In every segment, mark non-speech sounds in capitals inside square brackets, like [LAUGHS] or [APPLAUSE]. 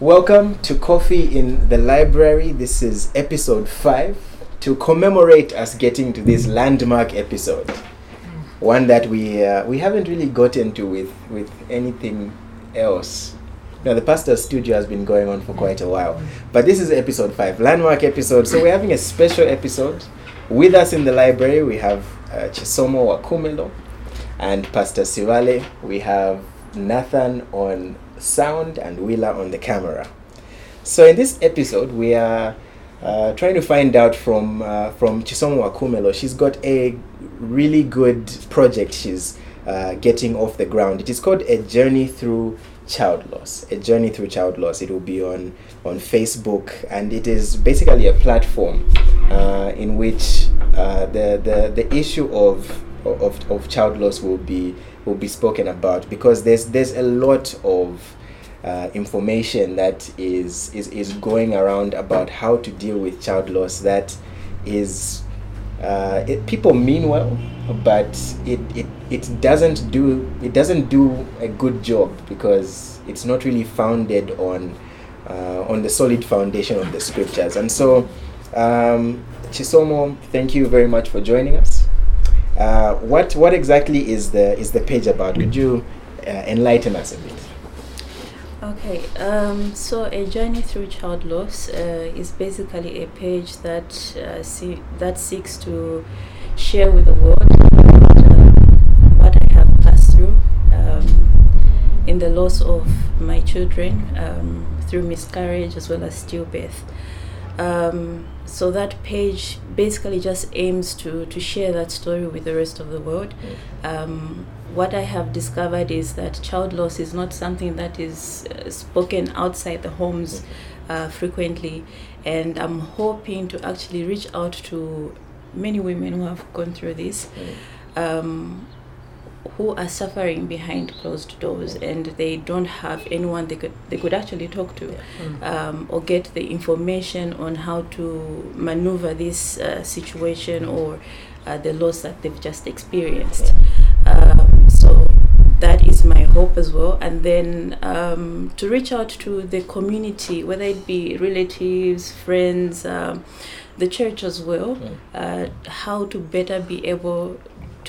Welcome to Coffee in the Library. This is episode 5 to commemorate us getting to this landmark episode. One that we uh, we haven't really gotten to with with anything else. Now the pastor's studio has been going on for quite a while, but this is episode 5, landmark episode. So we're having a special episode. With us in the library, we have uh, Chisomo Wakumelo and Pastor Sibale. We have Nathan on sound and Willa on the camera. So in this episode, we are uh, trying to find out from uh, from Chisomo Wakumelo. She's got a really good project she's uh, getting off the ground. It is called A Journey Through Child Loss. A Journey Through Child Loss. It will be on on Facebook, and it is basically a platform uh, in which uh, the, the the issue of of, of child loss will be will be spoken about because there's there's a lot of uh, information that is, is is going around about how to deal with child loss that is uh, it, people mean well but it, it it doesn't do it doesn't do a good job because it's not really founded on uh, on the solid foundation of the scriptures. And so um, Chisomo thank you very much for joining us uh, what what exactly is the is the page about? Could you uh, enlighten us a bit? Okay, um, so a journey through child loss uh, is basically a page that uh, see, that seeks to share with the world uh, what I have passed through um, in the loss of my children um, through miscarriage as well as stillbirth. Um, so that page basically just aims to, to share that story with the rest of the world. Um, what I have discovered is that child loss is not something that is uh, spoken outside the homes uh, frequently, and I'm hoping to actually reach out to many women who have gone through this. Um, who are suffering behind closed doors and they don't have anyone they could they could actually talk to um, or get the information on how to maneuver this uh, situation or uh, the loss that they've just experienced. Um, so that is my hope as well. And then um, to reach out to the community whether it be relatives friends um, the church as well uh, how to better be able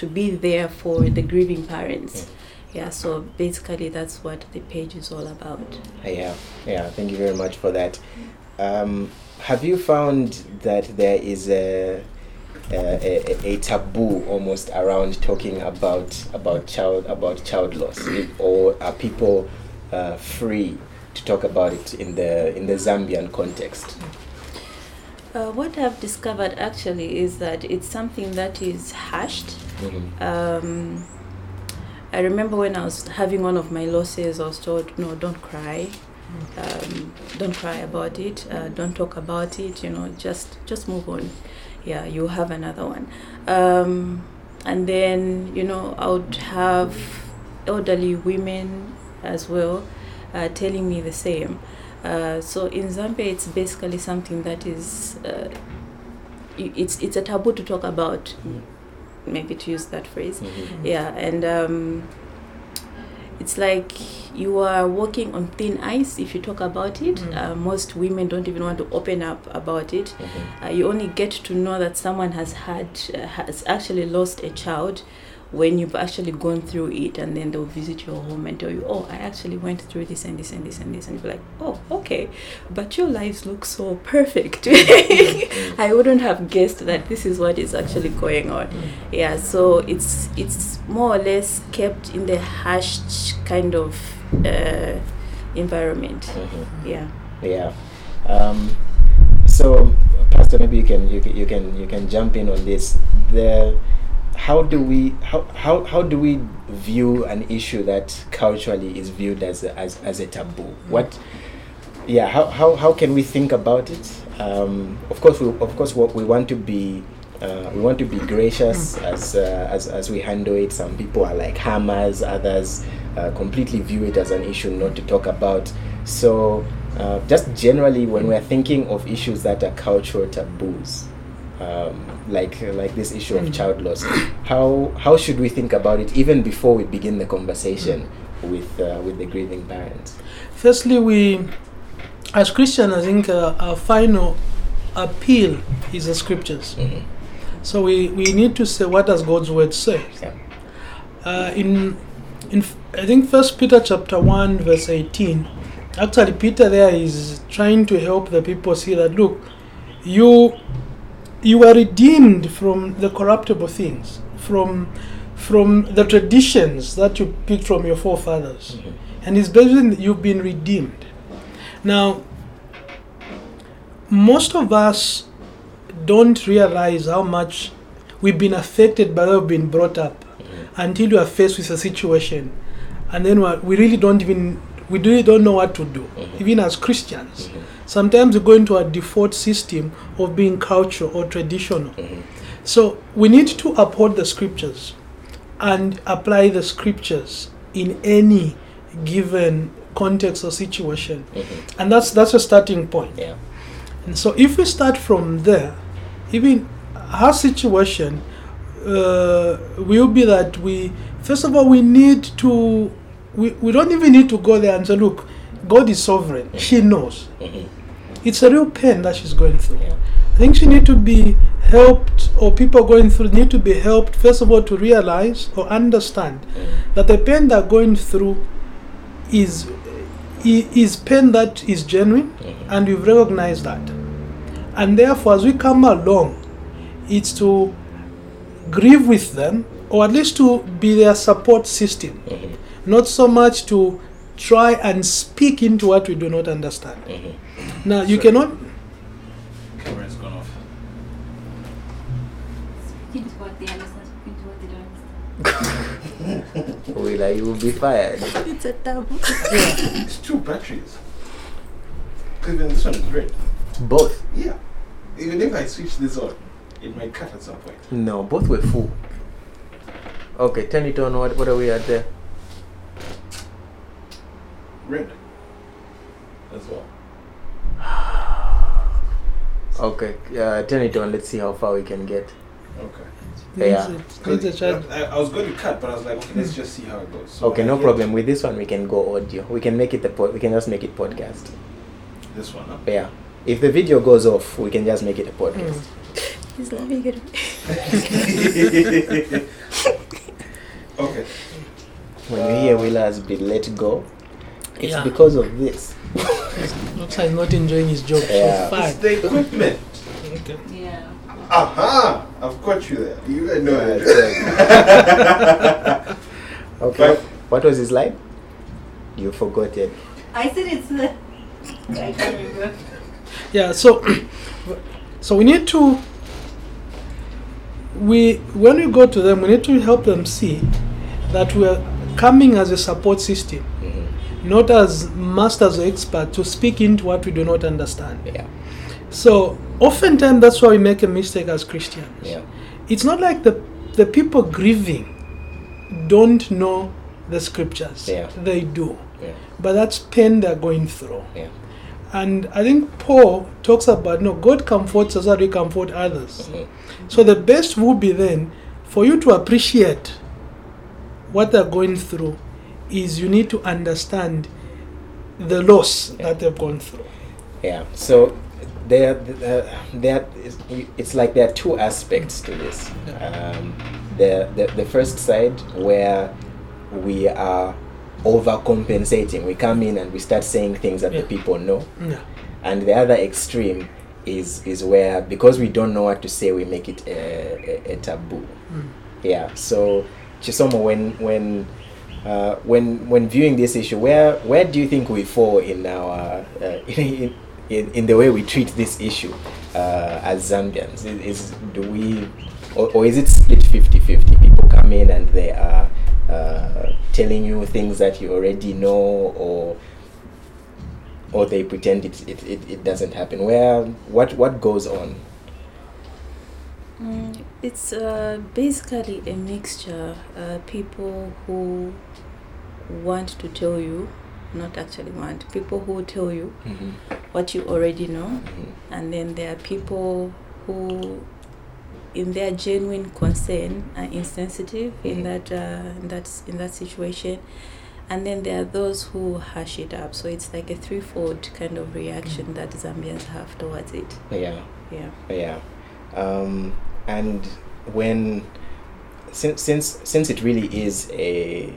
to be there for the grieving parents. Yeah, so basically that's what the page is all about. Yeah, yeah. Thank you very much for that. Um, have you found that there is a a, a, a taboo almost around talking about about child about child loss, or are people uh, free to talk about it in the in the Zambian context? Uh, what I've discovered actually is that it's something that is hushed. Mhm. Um, I remember when I was having one of my losses, I was told, no, don't cry. Um, don't cry about it. Uh, don't talk about it. You know, just just move on. Yeah, you have another one. Um, and then you know, I would have elderly women as well uh, telling me the same. Uh, so in Zambia, it's basically something that is uh, it's it's a taboo to talk about. Maybe to use that phrase. Mhm. Yeah, and um, it's like you are walking on thin ice if you talk about it. Uh, most women don't even want to open up about it. Mhm. Uh, you only get to know that someone has had uh, has actually lost a child when you've actually gone through it and then they'll visit your home and tell you oh i actually went through this and this and this and this and you're like oh okay. But your lives look so perfect. [LAUGHS] [LAUGHS] I wouldn't have guessed that this is what is actually going on. Yeah so it's it's more or less kept in the hushed kind of uh, environment. Mhm. yeah. Yeah. Um, so, Pastor, maybe you can you can you can you can jump in on this. The how do we how how, how do we view an issue that culturally is viewed as a, as as a taboo? What yeah how, how, how can we think about it? Um, of course we, of course what we want to be uh, we want to be gracious as, uh, as as we handle it. Some people are like hammers others uh, completely view it as an issue not to talk about. So uh, just generally when we're thinking of issues that are cultural taboos um, like like this issue of child loss how how should we think about it even before we begin the conversation with uh, with the grieving parents Firstly, we as Christian, I think uh, our final appeal is the scriptures. Mhm. So we, we need to say what does God's word say. Yeah. Uh, in in I think First Peter chapter one verse eighteen, actually Peter there is trying to help the people see that look, you you were redeemed from the corruptible things, from from the traditions that you picked from your forefathers, Mhm. and it's basically you've been redeemed. Now, most of us don't realize how much we've been affected by how we've been brought up Mhm. until you are faced with a situation and then we really don't even we really don't know what to do Mhm. even as christians Mhm. sometimes we go into a default system of being cultural or traditional Mhm. so we need to uphold the scriptures and apply the scriptures in any given context or situation Mhm. and that's that's a starting point Yeah. and so if we start from there, even our situation uh, will be that we, first of all, we need to, we, we don't even need to go there and say, look, God is sovereign. She knows. Mhm. It's a real pain that she's going through. Yeah. I think she need to be helped, or people going through need to be helped, first of all, to realize or understand Mhm. that the pain they're going through is, is pain that is genuine and we've recognized that. And therefore, as we come along, it's to grieve with them or at least to be their support system. Not so much to try and speak into what we do not understand. Mhm. Now, you Sure. cannot, Camera's gone off. Speaking to what they understand, speaking to what they don't understand. Willa, you will be fired. It's a taboo. It's two batteries. Even this one is red. Both. Yeah. Even if I switch this on, it might cut at some point. No, both were full. Okay, turn it on. What, what are we at there? Red. As well. [SIGHS] Okay, uh, turn it on. Let's see how far we can get. Okay. Yeah. needs a- needs a. I, I was going to cut, but I was like, okay, let's just see how it goes. So Okay, I no hit problem. With this one, we can go audio. We can make it the pod. We can just make it podcast. This one, huh? Yeah. If the video goes off, we can just make it a podcast. He's laughing at me. okay. When you hear Willa has been let go, it's Yeah. because of this. looks like not enjoying his job. Yeah. So It's the equipment. Okay. Yeah. Aha! I've caught you there. You didn't know Yeah, it. [LAUGHS] Okay. But- What was his line? You forgot it. I said it's the. I can't remember. Yeah, so [CLEARS THROAT] so we need to we when we go to them we need to help them see that we are coming as a support system. Not as masters or experts to speak into what we do not understand. Yeah. So oftentimes that's why we make a mistake as Christians. Yeah. It's not like the the people grieving don't know the scriptures. Yeah. They do. Yeah. But that's pain they're going through. Yeah. And I think Paul talks about no, God comforts us as we comfort others. Mhm. So the best would be then for you to appreciate what they're going through is you need to understand the loss Yeah. that they've gone through. Yeah. So there, uh, there, is- it's like there are two aspects to this. Um, the, the the first side where we are overcompensating. We come in and we start saying things that Yeah. the people know, Yeah. and the other extreme is is where because we don't know what to say, we make it a, a, a taboo. Mm. Yeah. So Chisomo, when when uh, when when viewing this issue, where where do you think we fall in our uh, [LAUGHS] in, in, in the way we treat this issue uh, as Zambians? Is, is do we or, or is it split 50-50? People come in and they are uh, telling you things that you already know, or or they pretend it, it, it, it doesn't happen. Where what what goes on? Mm, it's uh, basically a mixture. Uh, people who want to tell you, not actually want, people who tell you Mm-hmm. what you already know, Mm-hmm. and then there are people who, in their genuine concern, are insensitive in Mhm. that uh, in that in that situation, and then there are those who hush it up. So it's like a threefold kind of reaction that Zambians have towards it. Yeah. Yeah. Yeah, um, and when since since since it really is a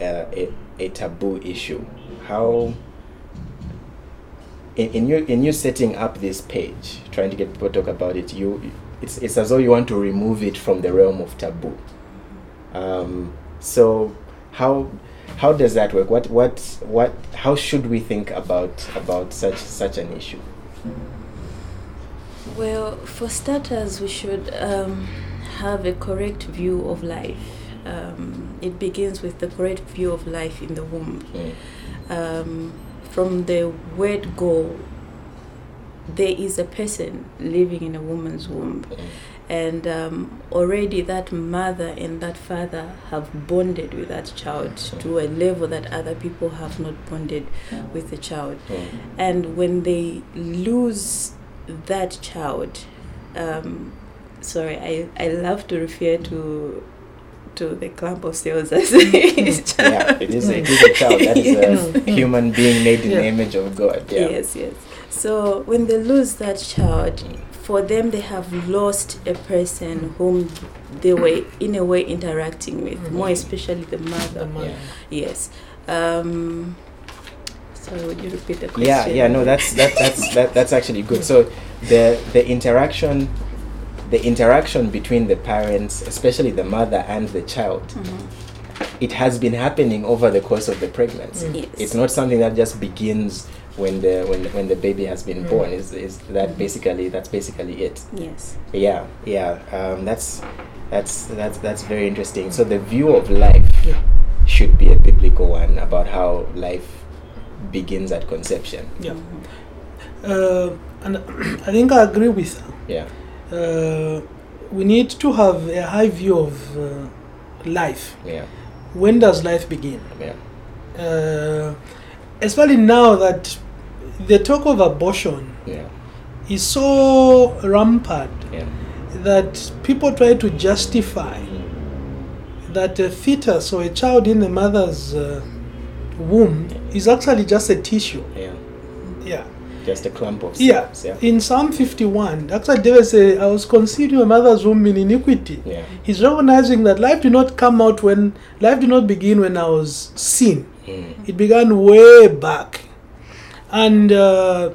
a, a, a taboo issue, how in, in you in you setting up this page, trying to get people to talk about it, you it's it's as though you want to remove it from the realm of taboo. Um, so how how does that work? What what what? How should we think about about such such an issue? Well, for starters, we should um, have a correct view of life. Um, it begins with the correct view of life in the womb. Mm. Um, from the word go, there is a person living in a woman's womb. Mm. And um, already that mother and that father have bonded with that child to a level that other people have not bonded with the child. Mm. And when they lose that child, um, sorry, I, I love to refer to to the clump of cells as [LAUGHS] his child. yeah, it is, a, it is a [LAUGHS] child. That is Yes. a human being made in the image of God. Yeah. Yes, yes. So when they lose that child, for them they have lost a person whom they were in a way interacting with, Mhm. more especially the The mother. mother. Yes. Um, so would you repeat the question? Yeah, yeah, no, that's that, that's that, that's actually good. So the the interaction, the interaction between the parents, especially the mother and the child, Mhm. it has been happening over the course of the pregnancy. Mm. Yes. It's not something that just begins when the when when the baby has been Mm. born. Is is that basically that's basically it? Yes. Yeah, yeah. Um, that's that's that's that's very interesting. So the view of life Yeah. should be a biblical one about how life begins at conception. Yeah. Uh, and [CLEARS THROAT] I think I agree with her. Yeah. Uh, we need to have a high view of uh, life. Yeah. When does life begin? Yeah. Uh, especially now that the talk of abortion Yeah. is so rampant Yeah. that people try to justify that a fetus or a child in the mother's uh, womb is actually just a tissue. Yeah. Yeah. Just a clump of Yeah. cells. Yeah. In Psalm 51, actually David says, I was conceived in my mother's womb in iniquity. Yeah. He's recognizing that life did not come out when, life did not begin when I was sin. Mm. It began way back. And uh,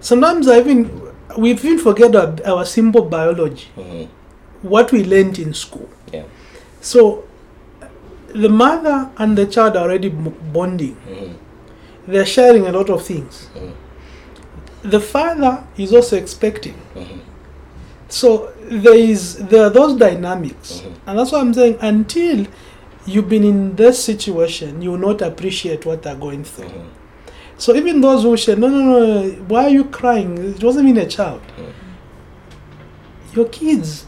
sometimes I even, we even forget our, our simple biology, Mhm. what we learned in school. Yeah. So the mother and the child are already bonding. Mhm. They're sharing a lot of things. Mhm. The father is also expecting. Mhm. So there is there are those dynamics, Mhm. and that's what I'm saying. Until you've been in this situation, you will not appreciate what they're going through. Mhm. So even those who say, "No, no, no, why are you crying? It wasn't even a child. Mm. Your kids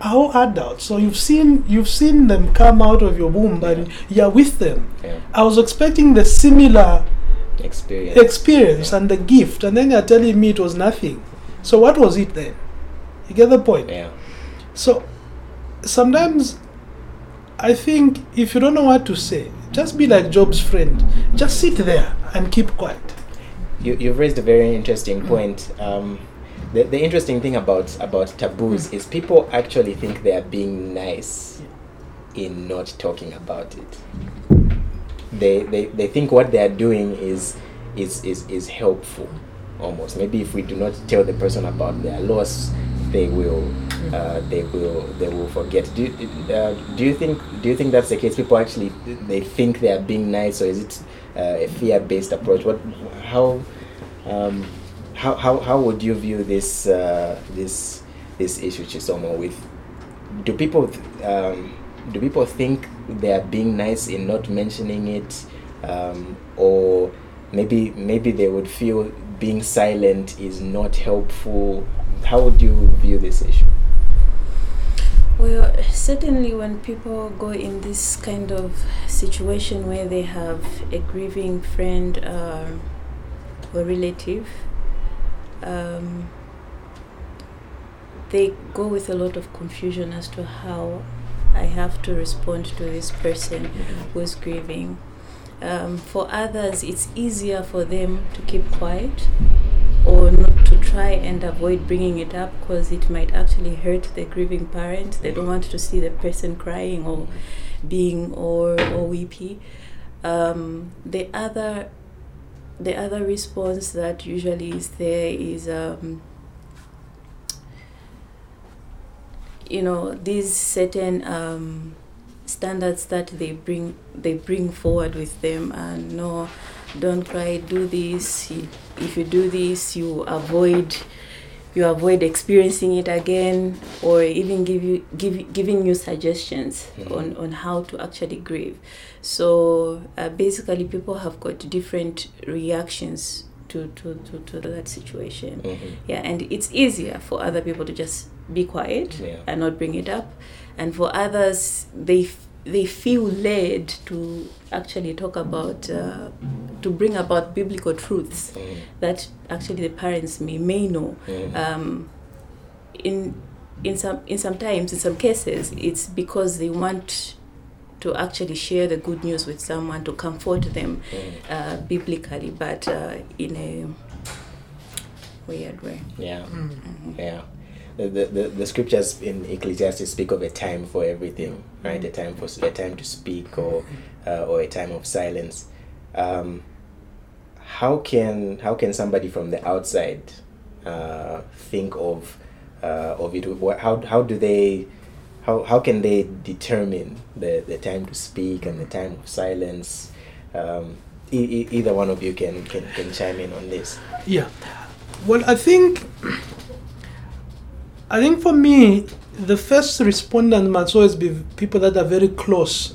are adults, so you've seen you've seen them come out of your womb, and you're with them. Yeah. I was expecting the similar Experience. experience Yeah. and the gift, and then you're telling me it was nothing. So what was it then? You get the point. Yeah. So sometimes I think if you don't know what to say, just be like Job's friend. Just sit there and keep quiet. You, you've raised a very interesting point. Um, the, the interesting thing about about taboos is people actually think they are being nice in not talking about it. They, they, they think what they are doing is is, is is helpful almost. Maybe if we do not tell the person about their loss, they will uh, they will they will forget. Do you, uh, do you think do you think that's the case? People actually they think they are being nice, or is it uh, a fear based approach? What how um, how, how how would you view this uh, this this issue, Chisomo? With do people um, do people think they are being nice in not mentioning it, um, or maybe maybe they would feel being silent is not helpful? How would you view this issue? Well, certainly when people go in this kind of situation where they have a grieving friend um, or relative, um, they go with a lot of confusion as to how I have to respond to this person who's grieving. Um, for others, it's easier for them to keep quiet or not to try and avoid bringing it up because it might actually hurt the grieving parent. They don't want to see the person crying or being or or weepy. Um, the other the other response that usually is there is um, you know these certain um, standards that they bring they bring forward with them and no don't cry do this. If you do this you avoid you avoid experiencing it again or even give you give, giving you suggestions Mhm. on, on how to actually grieve so uh, basically people have got different reactions to, to, to, to that situation Mhm. yeah and it's easier for other people to just be quiet Yeah. and not bring it up and for others they f- they feel led to actually talk about uh, to bring about biblical truths Mhm. that actually the parents may may know Mhm. um, in in some in sometimes in some cases it's because they want to actually share the good news with someone to comfort them Mhm. uh, biblically but uh, in a weird way Yeah. Mhm. Yeah. The, the, the, scriptures in Ecclesiastes speak of a time for everything, right? A time for a time to speak or uh, or a time of silence. Um, how can how can somebody from the outside uh, think of uh, of it? How how do they how, how can they determine the, the time to speak and the time of silence? Um, e- either one of you can, can, can chime in on this. Yeah. Well, I think I think for me, the first respondent must always be people that are very close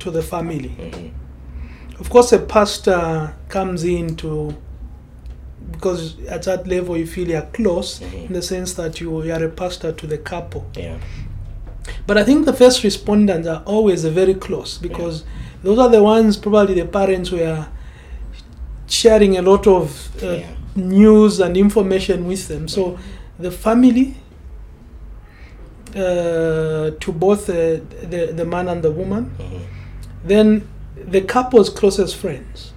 to the family. Mhm. Of course, a pastor comes in to because at that level you feel you're close Mhm. in the sense that you, you are a pastor to the couple. Yeah. But I think the first respondents are always very close because those are the ones probably the parents were sharing a lot of uh, Yeah. news and information with them. So the family uh, to both uh, the, the man and the woman, Mhm. then the couple's closest friends.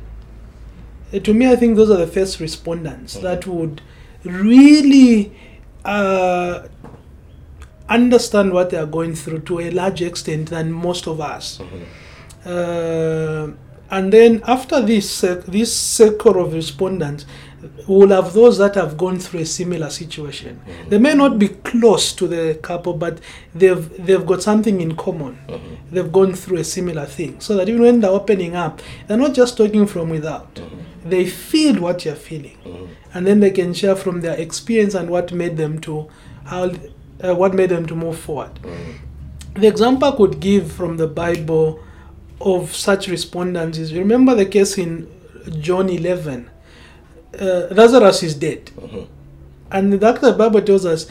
Uh, to me, I think those are the first respondents that would really uh, understand what they are going through to a large extent than most of us. Mhm. Uh, and then after this this circle of respondents, we'll have those that have gone through a similar situation. Mhm. They may not be close to the couple, but they've they've got something in common. Mhm. They've gone through a similar thing, so that even when they're opening up, they're not just talking from without. Mhm. They feel what you're feeling, Mhm. and then they can share from their experience and what made them to how uh, what made them to move forward. Mhm. The example I could give from the Bible of such respondents is remember the case in John 11. Uh, Lazarus is dead, Mhm. and the the Bible tells us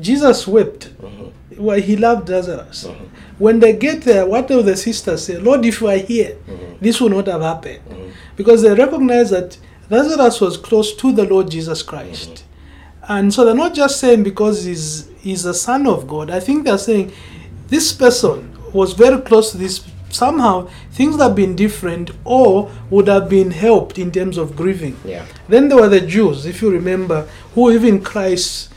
Jesus wept. Mhm. Well, he loved Lazarus. Mhm. When they get there, what do the sisters say? Lord, if you are here, this would not have happened. Because they recognize that Lazarus was close to the Lord Jesus Christ. And so they're not just saying because he's, he's a son of God. I think they're saying this person was very close to this. Somehow things have been different or would have been helped in terms of grieving. Yeah. Then there were the Jews, if you remember, who even Christ,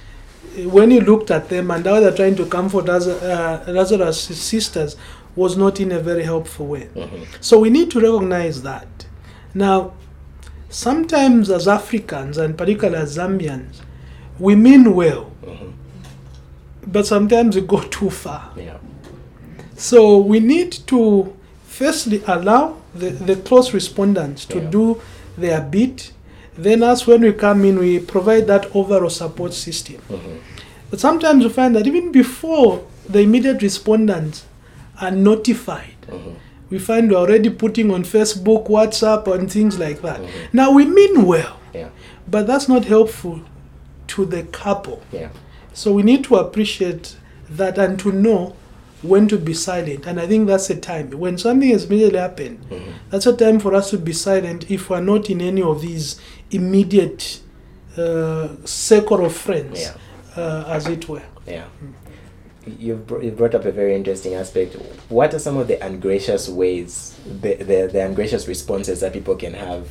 eh, when he looked at them and how they're trying to comfort Lazarus, uh, Lazarus' sisters, was not in a very helpful way. Mhm. So we need to recognize that. Now, sometimes as Africans and particularly as Zambians, we mean well, Mhm. but sometimes we go too far. Yeah. So we need to firstly allow the, the close respondents to Yeah. do their bit. Then us, when we come in, we provide that overall support system. Mhm. But sometimes we find that even before the immediate respondents are notified, Mhm. we find we're already putting on Facebook, WhatsApp, and things like that. Mhm. Now we mean well, Yeah. but that's not helpful to the couple. Yeah. So we need to appreciate that and to know when to be silent. And I think that's the time. When something has immediately happened, Mhm. that's a time for us to be silent if we're not in any of these immediate uh, circle of friends, Yeah. uh, as it were. Yeah. you've, br- you've brought up a very interesting aspect. What are some of the ungracious ways, the, the, the ungracious responses that people can have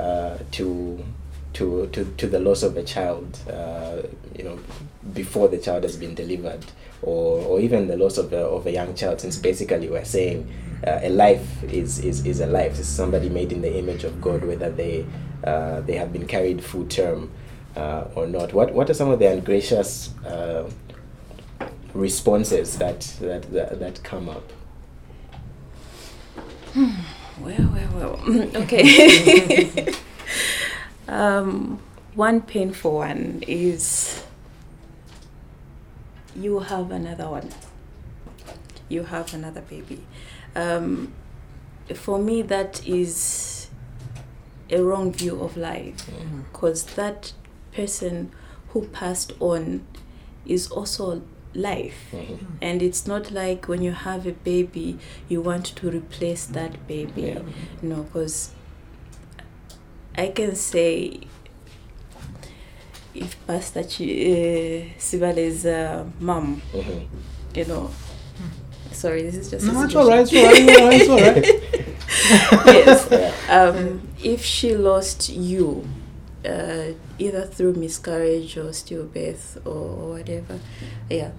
uh, to, to, to, to the loss of a child, uh, you know, before the child has been delivered, or, or even the loss of a, of a young child, since basically we're saying uh, a life is, is, is a life. It's somebody made in the image of God, whether they, uh, they have been carried full term uh, or not. What, what are some of the ungracious uh, responses that, that, that, that come up? Well, well, well. [LAUGHS] okay. [LAUGHS] um, one painful one is you have another one. You have another baby. Um, for me, that is a wrong view of life because that person who passed on is also life Mhm. and it's not like when you have a baby you want to replace that baby Yeah. no because i can say if pastor Chi, uh, Sibale's uh, mom Mhm. you know sorry this is just a No, it's all right. It's all right. It's all right. It's [LAUGHS] all right. yes um, if she lost you, uh, either through miscarriage or stillbirth or, or whatever, yeah,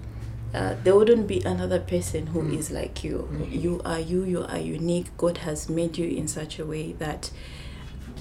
uh, there wouldn't be another person who is like you. You are you. You are unique. God has made you in such a way that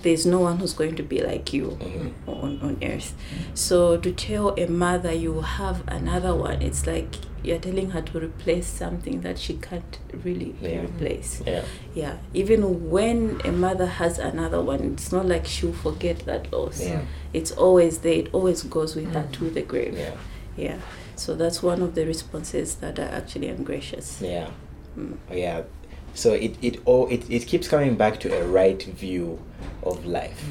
there's no one who's going to be like you Mhm. on, on earth. So to tell a mother you have another one, it's like you're telling her to replace something that she can't really Yeah. replace. Yeah. Yeah, even when a mother has another one, it's not like she'll forget that loss. Yeah. It's always there. It always goes with her to the grave. Yeah. Yeah. So that's one of the responses that are actually ungracious. Yeah. Mm. Yeah. So it it all it, it keeps coming back to a right view of life,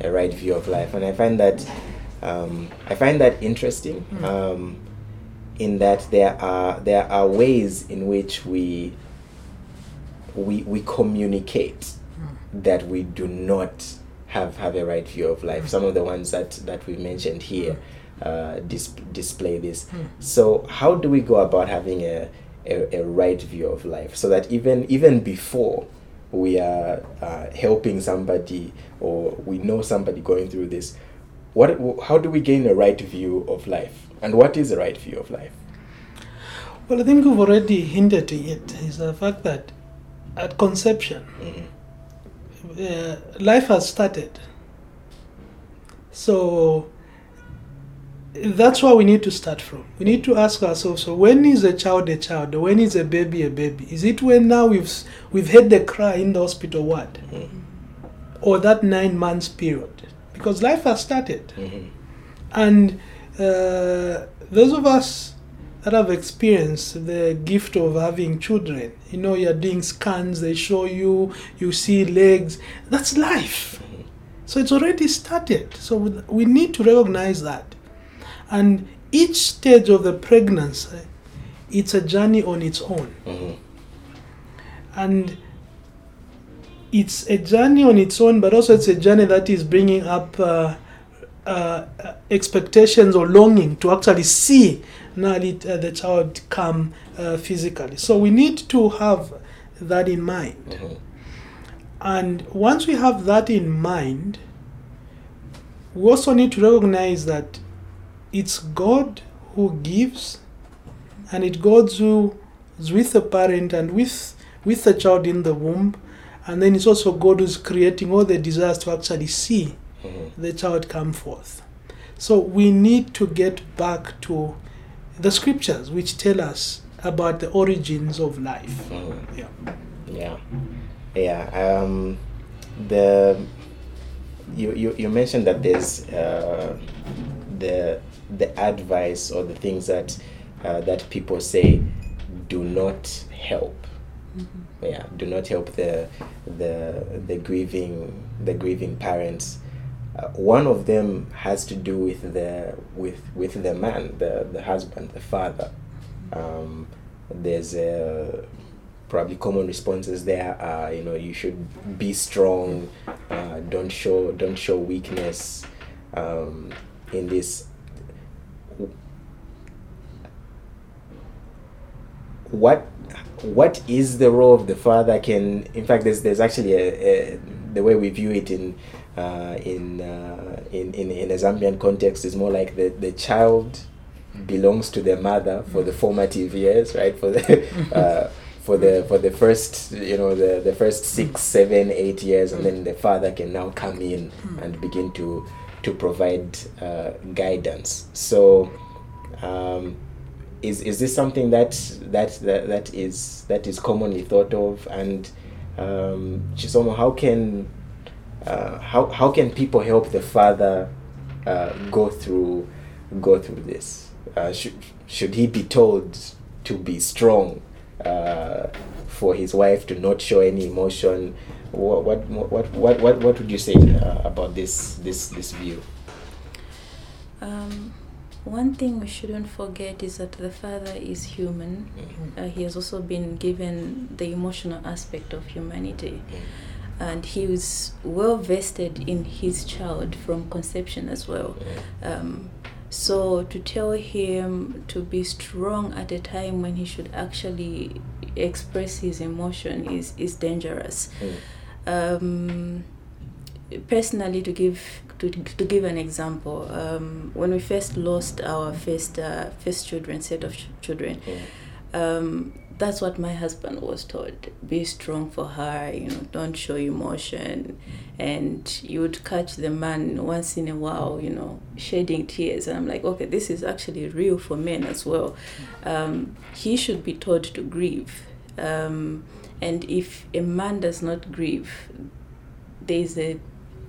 a right view of life, and I find that um, I find that interesting. Um, in that there are there are ways in which we we we communicate that we do not have have a right view of life. Some of the ones that that we mentioned here uh, dis- display this. So how do we go about having a, a a right view of life so that even even before we are uh, helping somebody or we know somebody going through this, what how do we gain a right view of life and what is a right view of life? Well, I think we've already hinted to it. Is the fact that at conception, Mhm. uh, life has started. So that's where we need to start from. We need to ask ourselves: So when is a child a child? When is a baby a baby? Is it when now we've we've had the cry in the hospital ward, or that nine months period? Because life has started. Mhm. And uh, those of us that have experienced the gift of having children, you know, you're doing scans, they show you, you see legs. That's life. So it's already started. So we need to recognize that. And each stage of the pregnancy, it's a journey on its own. Mhm. And it's a journey on its own, but also it's a journey that is bringing up uh, uh, uh, expectations or longing to actually see now uh, the child come uh, physically. So we need to have that in mind. Mhm. And once we have that in mind, we also need to recognize that it's God who gives, and it's God who is with the parent and with with the child in the womb, and then it's also God who's creating all the desires to actually see Mhm. the child come forth. So we need to get back to the scriptures which tell us about the origins of life. Mhm. Yeah. Yeah, yeah. Um, the you, you you mentioned that there's uh, the the advice or the things that uh, that people say do not help. Yeah, do not help the the the grieving the grieving parents. Uh, one of them has to do with the with with the man, the the husband, the father. Um, there's a probably common responses there are you know you should be strong uh, don't show don't show weakness um, in this what what is the role of the father? Can in fact there's there's actually a, a the way we view it in uh, in, uh, in in in a Zambian context is more like the the child belongs to their mother for the formative years, right? For the [LAUGHS] uh, for the for the first you know the the first six, seven, eight years, and then the father can now come in and begin to to provide uh, guidance. So. Um, is, is this something that, that that that is that is commonly thought of and um, Chisomo, how can uh, how, how can people help the father uh, go through go through this? Uh, should should he be told to be strong uh, for his wife to not show any emotion? What what what what what, would you say uh, about this this this view? Um, one thing we shouldn't forget is that the father is human. Uh, he has also been given the emotional aspect of humanity. And he was well vested in his child from conception as well. Um, so to tell him to be strong at a time when he should actually express his emotion is, is dangerous. Um, personally to give to, to give an example um, when we first lost our first uh, first children set of ch- children um, that's what my husband was told be strong for her you know don't show emotion. And you would catch the man once in a while you know shedding tears. And i'm like okay this is actually real for men as well. Um, he should be taught to grieve. Um, and if a man does not grieve there's a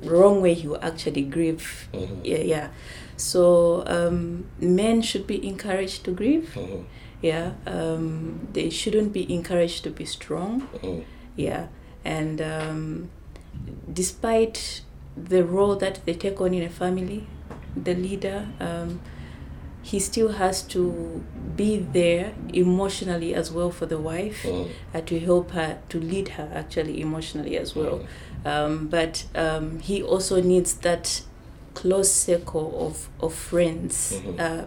wrong way you actually grieve Mhm. yeah yeah so um, men should be encouraged to grieve Mhm. yeah um, they shouldn't be encouraged to be strong Mhm. yeah and um, despite the role that they take on in a family the leader um, he still has to be there emotionally as well for the wife Mhm. uh, to help her to lead her actually emotionally as well um, but um, he also needs that close circle of, of friends Mhm. uh,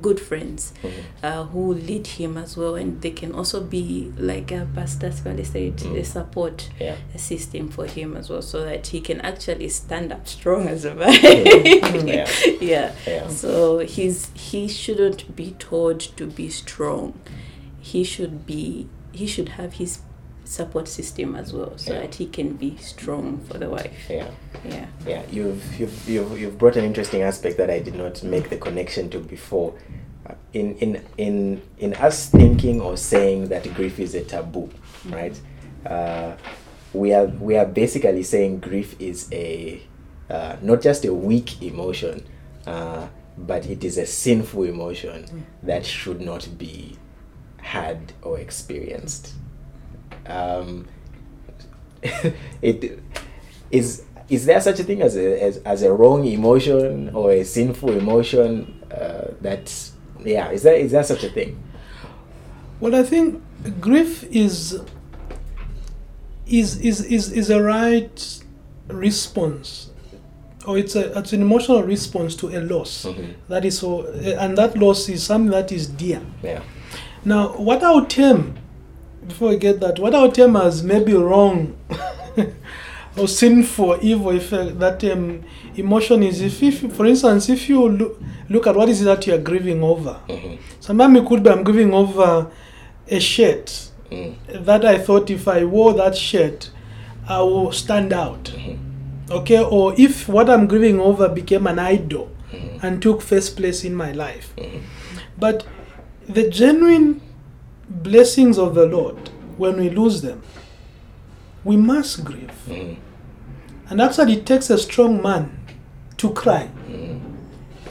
good friends Mhm. uh, who lead him as well and they can also be like uh, pastor Sibale said Mm. a support Yeah. system for him as well so that he can actually stand up strong as a man [LAUGHS] Yeah. yeah Yeah. so he's he shouldn't be told to be strong he should be he should have his support system as well so Yeah. that he can be strong for the wife Yeah. yeah Yeah, you've, you've, you've, you've brought an interesting aspect that I did not make the connection to before. Uh, In, in, in, in us thinking or saying that grief is a taboo, right? Uh, we, are, we are basically saying grief is a, uh, not just a weak emotion, uh, but it is a sinful emotion that should not be had or experienced. Um, [LAUGHS] it is is there such a thing as a as, as a wrong emotion or a sinful emotion uh, that yeah is there is there such a thing Well, I think grief is is is is, is a right response, or it's a it's an emotional response to a loss. Mhm. That is so, and that loss is something that is dear. yeah Now, what I would term, before we get that, what would term as maybe wrong [LAUGHS] or sinful, evil, if uh, that um, emotion is, if, if, for instance, if you look, look at what is it that you are grieving over. Mhm. Sometimes it could be I'm grieving over a shirt Mm. that I thought if I wore that shirt, I will stand out. Mhm. Okay, or if what I'm grieving over became an idol Mhm. and took first place in my life. Mhm. But the genuine blessings of the Lord, when we lose them, we must grieve. Mhm. And actually, it takes a strong man to cry. Mhm.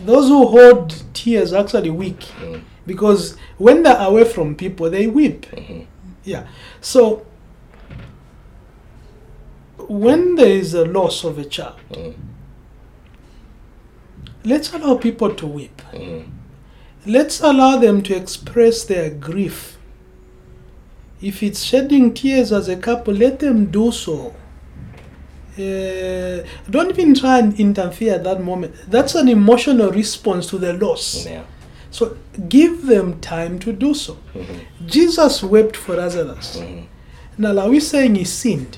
Those who hold tears are actually weak Mhm. because when they're away from people, they weep. Mhm. Yeah. So, when there is a loss of a child, let's allow people to weep. Let's allow them to express their grief. If it's shedding tears as a couple, let them do so. Uh, don't even try and interfere at that moment. That's an emotional response to the loss. yeah So give them time to do so. Mhm. Jesus wept for Lazarus. Mhm. Now, are we saying he sinned?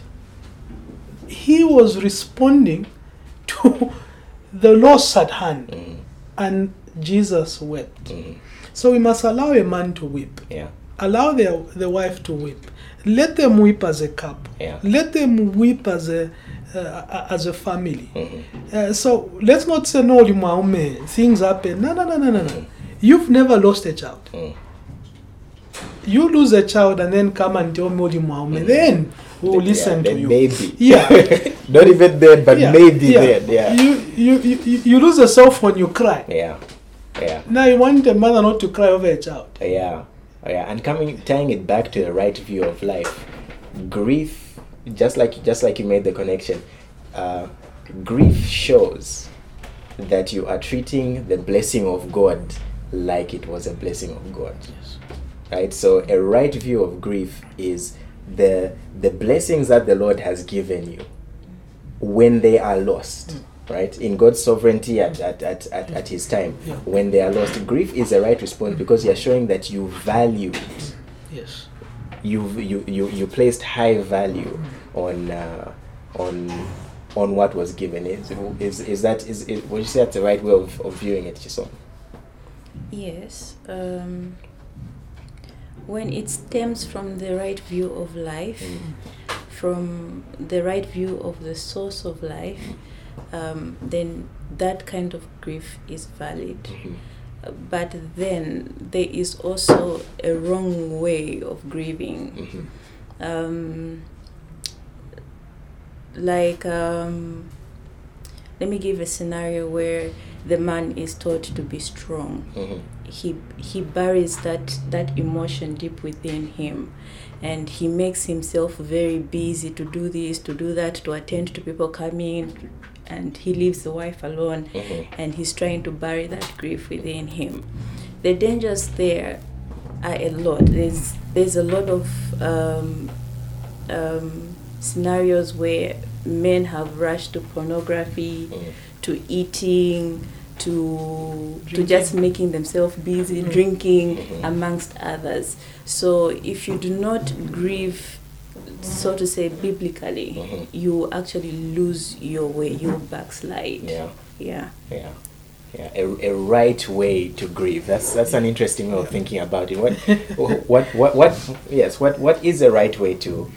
He was responding [LAUGHS] to the loss at hand, Mhm. and Jesus wept. Mhm. So we must allow a man to weep, Yeah. Allow the, the wife to weep. Let them weep as a couple. Yeah. Let them weep as a uh, as a family. Mhm. Uh, so let's not say no, Limaume, things happen. No, no, no, no, no, no. You've never lost a child. Mm. You lose a child and then come and tell me Limaume. Then we'll listen yeah, to you. Maybe. [LAUGHS] Yeah. [LAUGHS] Not even then, but Yeah, maybe yeah. then. Yeah. You, you, you, you lose a cell phone, you cry. Yeah. Yeah. Now you want a mother not to cry over a child. Yeah, yeah, and coming tying it back to the right view of life, grief, just like just like you made the connection, uh, grief shows that you are treating the blessing of God like it was a blessing of God. Right. So a right view of grief is the the blessings that the Lord has given you when they are lost. Right in God's sovereignty at, at, at, at, at His time, Yeah. when they are lost, grief is the right response because you're showing that you value it. Yes. You you you, you placed high value on uh, on on what was given. Is is, is that is, is would you say that's the right way of, of viewing it, Chisom? Yes. Um, when it stems from the right view of life, Mm. from the right view of the source of life, um, then that kind of grief is valid. Mhm. Uh, But then there is also a wrong way of grieving. Mhm. Um, like, um, let me give a scenario where the man is taught to be strong Mhm. he he buries that that emotion deep within him and he makes himself very busy to do this to do that to attend to people coming and he leaves the wife alone Mhm. and he's trying to bury that grief within him the dangers there are a lot there's there's a lot of um, um, scenarios where men have rushed to pornography Mhm. to eating to to just making themselves busy Mm. drinking Mhm. amongst others so if you do not grieve so to say biblically Mhm. you actually lose your way you backslide Yeah. yeah Yeah, yeah, a, a right way to grieve. That's that's an interesting way of thinking about it. [LAUGHS] What, what, what, what? Yes, what, what is the right way to,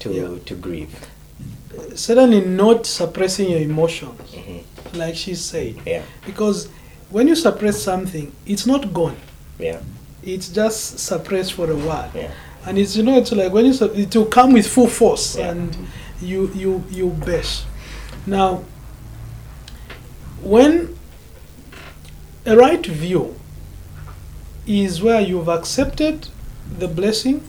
to, Yeah. to grieve? Certainly not suppressing your emotions, Mhm. like she said. Yeah, Because when you suppress something, it's not gone. yeah, It's just suppressed for a while. yeah. And it's you know it's like when you it will come with full force Yeah. and you you you bash. Now when a right view is where you've accepted the blessing,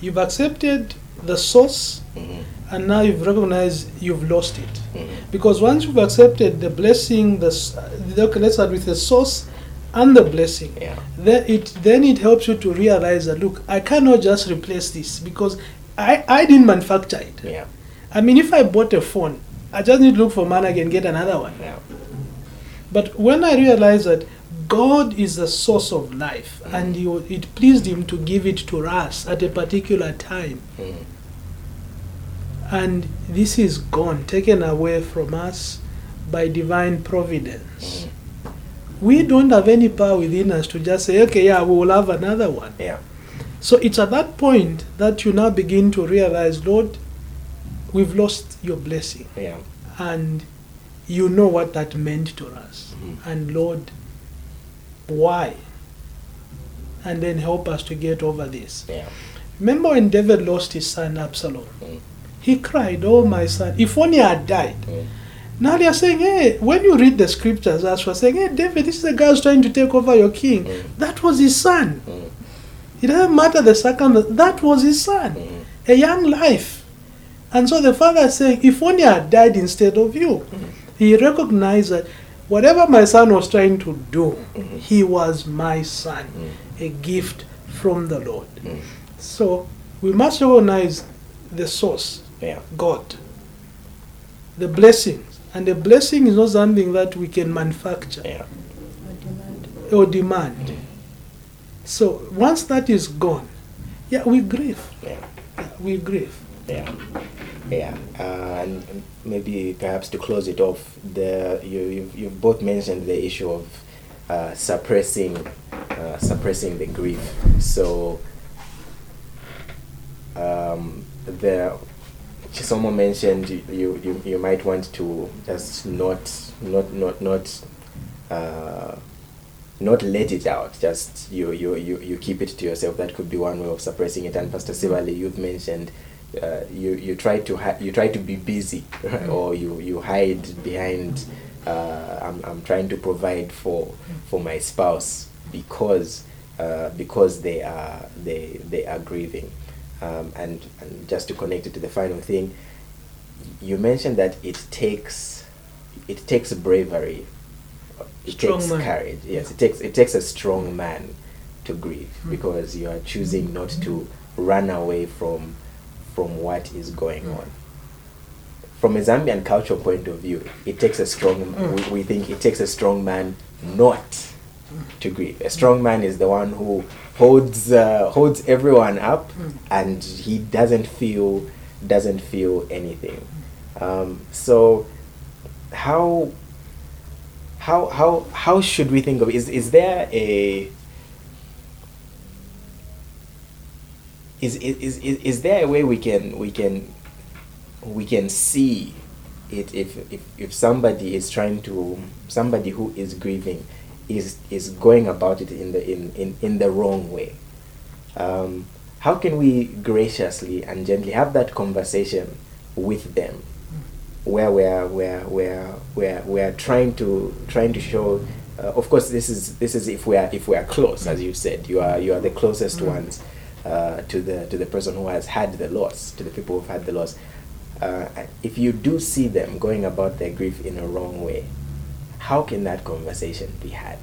you've accepted the source, Mhm. and now you've recognized you've lost it. Mhm. Because once you've accepted the blessing, the okay, let's start with the source and the blessing. Yeah, Then it then it helps you to realize that look, I cannot just replace this because I, I didn't manufacture it. yeah, I mean, if I bought a phone, I just need to look for money and get another one. yeah. But when I realized that God is the source of life and he, it pleased Him to give it to us at a particular time, Mhm. and this is gone, taken away from us by divine providence. We don't have any power within us to just say, okay, yeah, we will have another one. Yeah, So it's at that point that you now begin to realize, Lord, we've lost your blessing. yeah, And you know what that meant to us. Mhm. And Lord, why? And then help us to get over this. yeah. Remember when David lost his son Absalom? Mm. He cried, Oh, my son, if only I had died. Mm. Now they are saying, hey, when you read the scriptures, as was saying, hey, David, this is the guy who's trying to take over your king. Mm. That was his son. Mm. It doesn't matter the second, that was his son. Mm. A young life. And so the father is saying, if only I had died instead of you. He recognized that whatever my son was trying to do, Mhm. he was my son, Mm. a gift from the Lord. Mm. So we must recognize the source, Yeah, God, the blessings. And the blessing is not something that we can manufacture. yeah, or demand. So once that is gone, yeah, we grieve. Yeah. Yeah, we grieve. Yeah, yeah, uh, and maybe perhaps to close it off, the you you you both mentioned the issue of uh, suppressing uh, suppressing the grief. So um, the someone mentioned you, you you might want to just not not not not uh, not let it out. Just you, you you you keep it to yourself. That could be one way of suppressing it. And Pastor Sibale, you've mentioned uh, you you try to hi- you try to be busy, [LAUGHS] or you you hide behind. Uh, I'm I'm trying to provide for for my spouse because uh, because they are they they are grieving. Um, and, and just to connect it to the final thing, you mentioned that it takes it takes bravery it Strong takes man. courage yes it takes it takes a strong man to grieve Mm. because you are choosing not to run away from from what is going Mm. on from a zambian cultural point of view it takes a strong Mm. we, we think it takes a strong man not to grieve a strong man is the one who holds uh, holds everyone up Mm. and he doesn't feel doesn't feel anything um, so how how how how should we think of is is there a is is, is, is there a way we can we can we can see it if, if if somebody is trying to somebody who is grieving is is going about it in the in, in, in the wrong way. Um, how can we graciously and gently have that conversation with them? Where we're we're we're we're, we're trying to trying to show uh, of course this is this is if we are if we are close as you said you are you are the closest Mm. ones uh, to the to the person who has had the loss to the people who've had the loss. Uh, if you do see them going about their grief in a wrong way how can that conversation be had?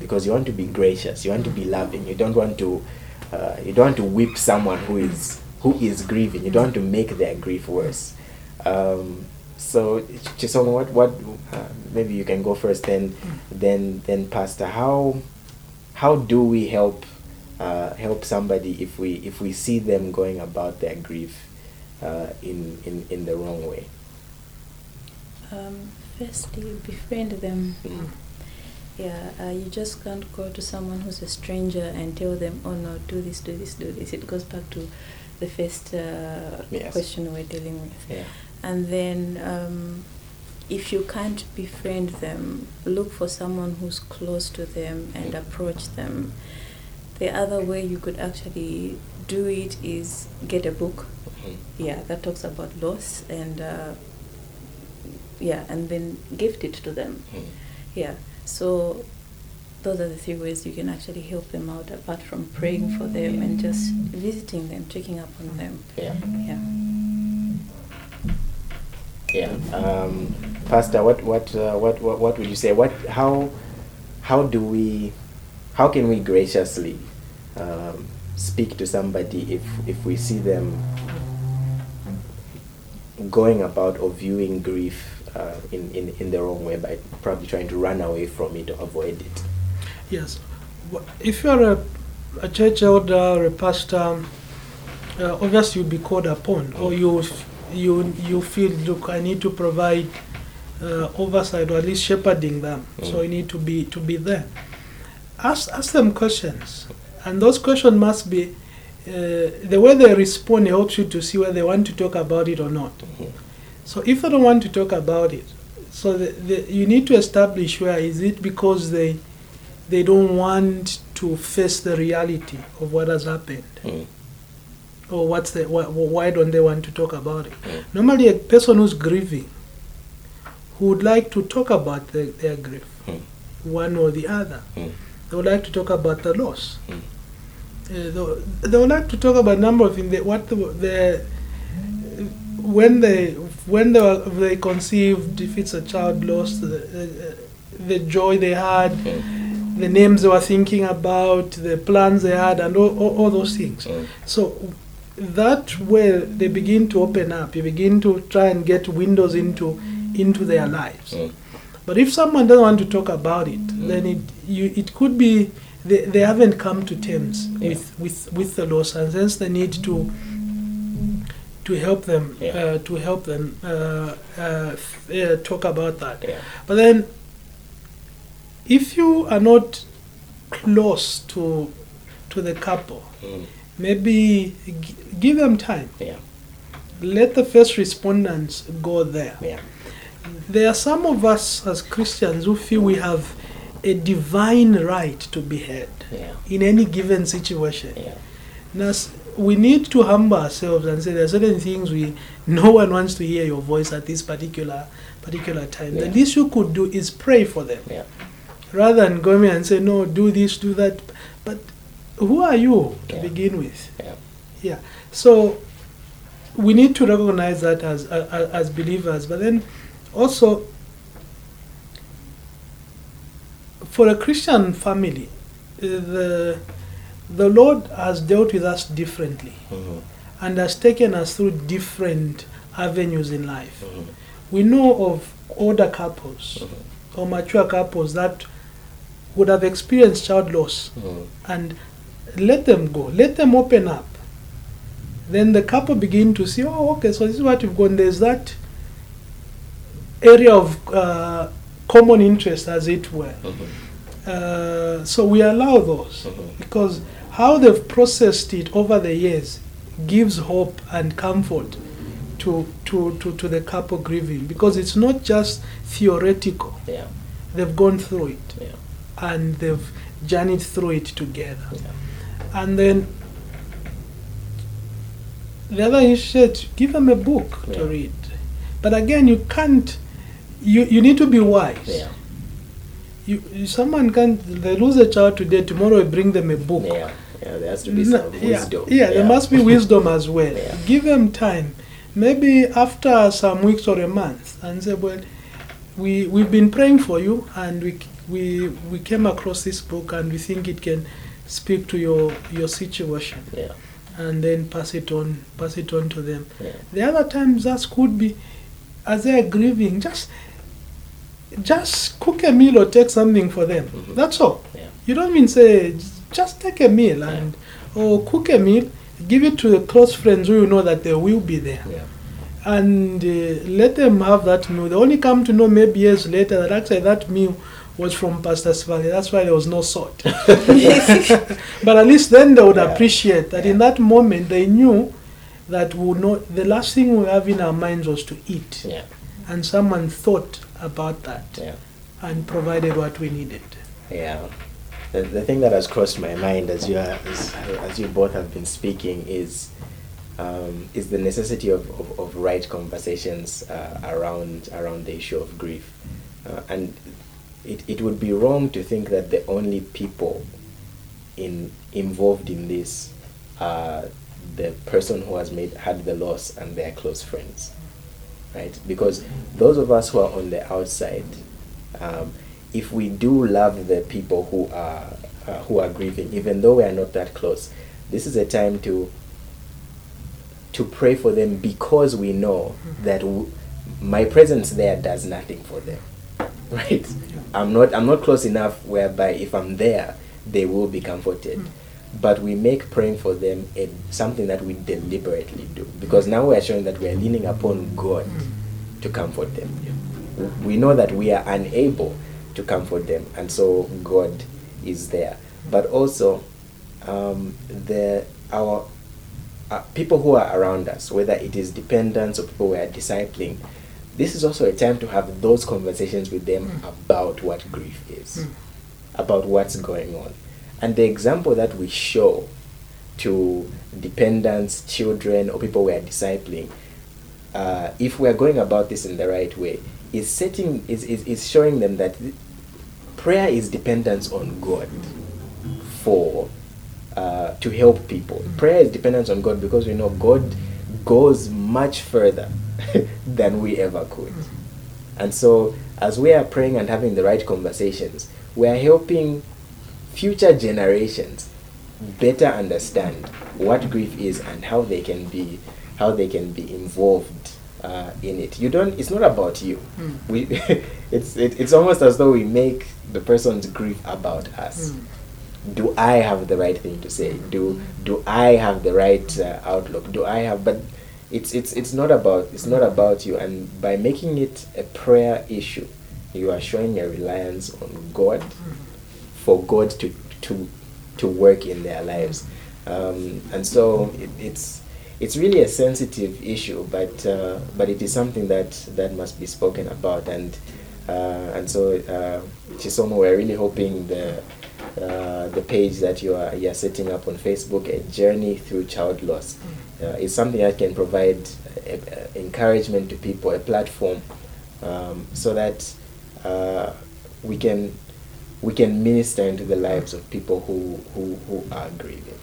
Because you want to be gracious you want to be loving you don't want to uh, you don't want to whip someone who is who is grieving you don't want to make their grief worse. Um, so Chisomo, what what uh, maybe you can go first then then then pastor how how do we help uh, help somebody if we if we see them going about their grief uh, in, in in the wrong way? Um, firstly, befriend them. Mm. Yeah, uh, you just can't go to someone who's a stranger and tell them, "Oh no, do this, do this, do this." It goes back to the first uh, Yes. question we're dealing with. yeah And then, um, if you can't befriend them, look for someone who's close to them and approach them. The other way you could actually do it is get a book. Mhm. Yeah, that talks about loss and uh, yeah, and then gift it to them. Mhm. Yeah, so those are the three ways you can actually help them out apart from praying for them and just visiting them, checking up on them. yeah Yeah. Yeah. Um, Pastor, what what, uh, what what what would you say? What how how do we how can we graciously um, speak to somebody if if we see them going about or viewing grief uh, in, in in the wrong way by probably trying to run away from it or avoid it? Yes. If you're a, a church elder or a pastor, uh, obviously you'll be called upon, or you you you feel, look, I need to provide uh, oversight or at least shepherding them. So Mm. you need to be to be there. Ask ask them questions, and those questions must be. Uh, the way they respond helps you to see whether they want to talk about it or not. Mhm. So if they don't want to talk about it, so the, the, you need to establish where is it because they they don't want to face the reality of what has happened Mm. or what's the why, why don't they want to talk about it Mm. normally a person who's grieving who would like to talk about the, their grief Mm. one or the other Mm. they would like to talk about the loss Mm. uh, they, they would like to talk about a number of things they, what the, the when they when they, were, they conceived if it's a child lost the, the, the joy they had Mm. the names they were thinking about, the plans they had, and all, all, all those things. Mm. So that way they begin to open up. You begin to try and get windows into into their lives. Mm. But if someone doesn't want to talk about it, then it you it could be they, they haven't come to terms Yeah. with, with with the loss, and hence they need to to help them Yeah. uh, to help them uh, uh, uh, talk about that. Yeah. But then, if you are not close to to the couple, Mm. maybe g- give them time. Yeah. Let the first respondents go there. Yeah. There are some of us as Christians who feel we have a divine right to be heard Yeah. in any given situation. Yeah. Now, we need to humble ourselves and say there are certain things we [LAUGHS] no one wants to hear your voice at this particular particular time. The Yeah. least you could do is pray for them Yeah. rather than going and say no, do this, do that. But who are you to Yeah. begin with? Yeah. Yeah. So we need to recognize that as as, as believers, but then also for a Christian family, uh, the the Lord has dealt with us differently Mhm. and has taken us through different avenues in life. Mhm. We know of older couples Mhm. or mature couples that would have experienced child loss Mhm. and let them go let them open up then the couple begin to see oh okay so this is what you've gone there's that area of uh, common interest as it were Mhm. uh, so we allow those Mhm. because how they've processed it over the years gives hope and comfort to, to, to, to the couple grieving because it's not just theoretical Yeah. they've gone through it Yeah. and they've journeyed through it together Yeah. and then the other initiative, give them a book to read. But again, you can't. You you need to be wise. Yeah. You, you- someone can they lose a child today. Tomorrow, you bring them a book. Yeah. Yeah. There has to be some [LAUGHS] yeah, wisdom. Yeah, there must be wisdom as well. [LAUGHS] Yeah. Give them time. Maybe after some weeks or a month, and say, well, we we've been praying for you, and we we we came across this book, and we think it can speak to your your situation Yeah. and then pass it on pass it on to them Yeah. the other times that could be as they're grieving just just cook a meal or take something for them Mhm. that's all Yeah. you don't even say just take a meal and or cook a meal give it to the close friends who you know that they will be there Yeah. and uh, let them have that meal they only come to know maybe years later that actually that meal was from Pastor Sibale. That's why there was no salt. [LAUGHS] but at least then they would Yeah. appreciate that in that moment they knew that we not, the last thing we have in our minds was to eat. Yeah. And someone thought about that Yeah. and provided what we needed. Yeah. The, the thing that has crossed my mind as you are, as, as you both have been speaking is um, is the necessity of, of, of right conversations uh, around around the issue of grief, uh, and it, it would be wrong to think that the only people in involved in this are the person who has made had the loss and their close friends, right? Because those of us who are on the outside, um, if we do love the people who are uh, who are grieving, even though we are not that close, this is a time to to pray for them because we know mm-hmm. that w- my presence there does nothing for them, [LAUGHS] right? I'm not I'm not close enough whereby if I'm there, they will be comforted. Mm. But we make praying for them a, something that we deliberately do because now we are showing that we are leaning upon God mm. to comfort them. We know that we are unable to comfort them, and so God is there. But also, um, the our uh, people who are around us, whether it is dependents or people we are discipling, this is also a time to have those conversations with them about what grief is, about what's going on. And the example that we show to dependents, children, or people we are discipling, uh, if we are going about this in the right way, is setting is, is, is showing them that th- prayer is dependence on God for uh, to help people. Prayer is dependence on God because we know God goes much further [LAUGHS] than we ever could. And so, as we are praying and having the right conversations, we are helping future generations better understand what grief is and how they can be how they can be involved uh, in it. You don't. It's not about you. We, [LAUGHS] it's it, it's almost as though we make the person's grief about us. Mm. Do I have the right thing to say? Do do I have the right uh, outlook? Do I have? But it's it's it's not about it's not about you. And by making it a prayer issue, you are showing your reliance on God for God to to to work in their lives. Um, and so it, it's it's really a sensitive issue, but uh, but it is something that that must be spoken about. And and so uh, Chisomo, we're really hoping the uh, the page that you are you are setting up on Facebook, a journey through child loss, uh, is something that can provide uh, uh, encouragement to people, a platform, um, so that uh, we can we can minister into the lives of people who who, who are grieving.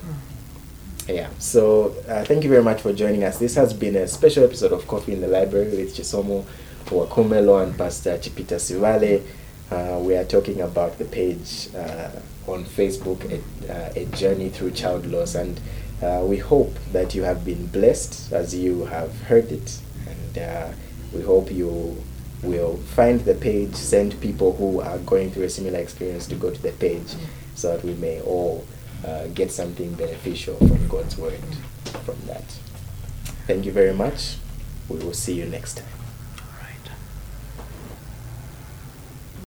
Yeah. So uh, thank you very much for joining us. This has been a special episode of Coffee in the Library with Chisomo Wakumelo and Pastor Chipita Sibale. Uh, we are talking about the page uh, on Facebook, a, uh, a journey through child loss, and uh, we hope that you have been blessed as you have heard it, and uh, we hope you will find the page, send people who are going through a similar experience to go to the page, so that we may all get something beneficial from God's word from that. Thank you very much. We will see you next time.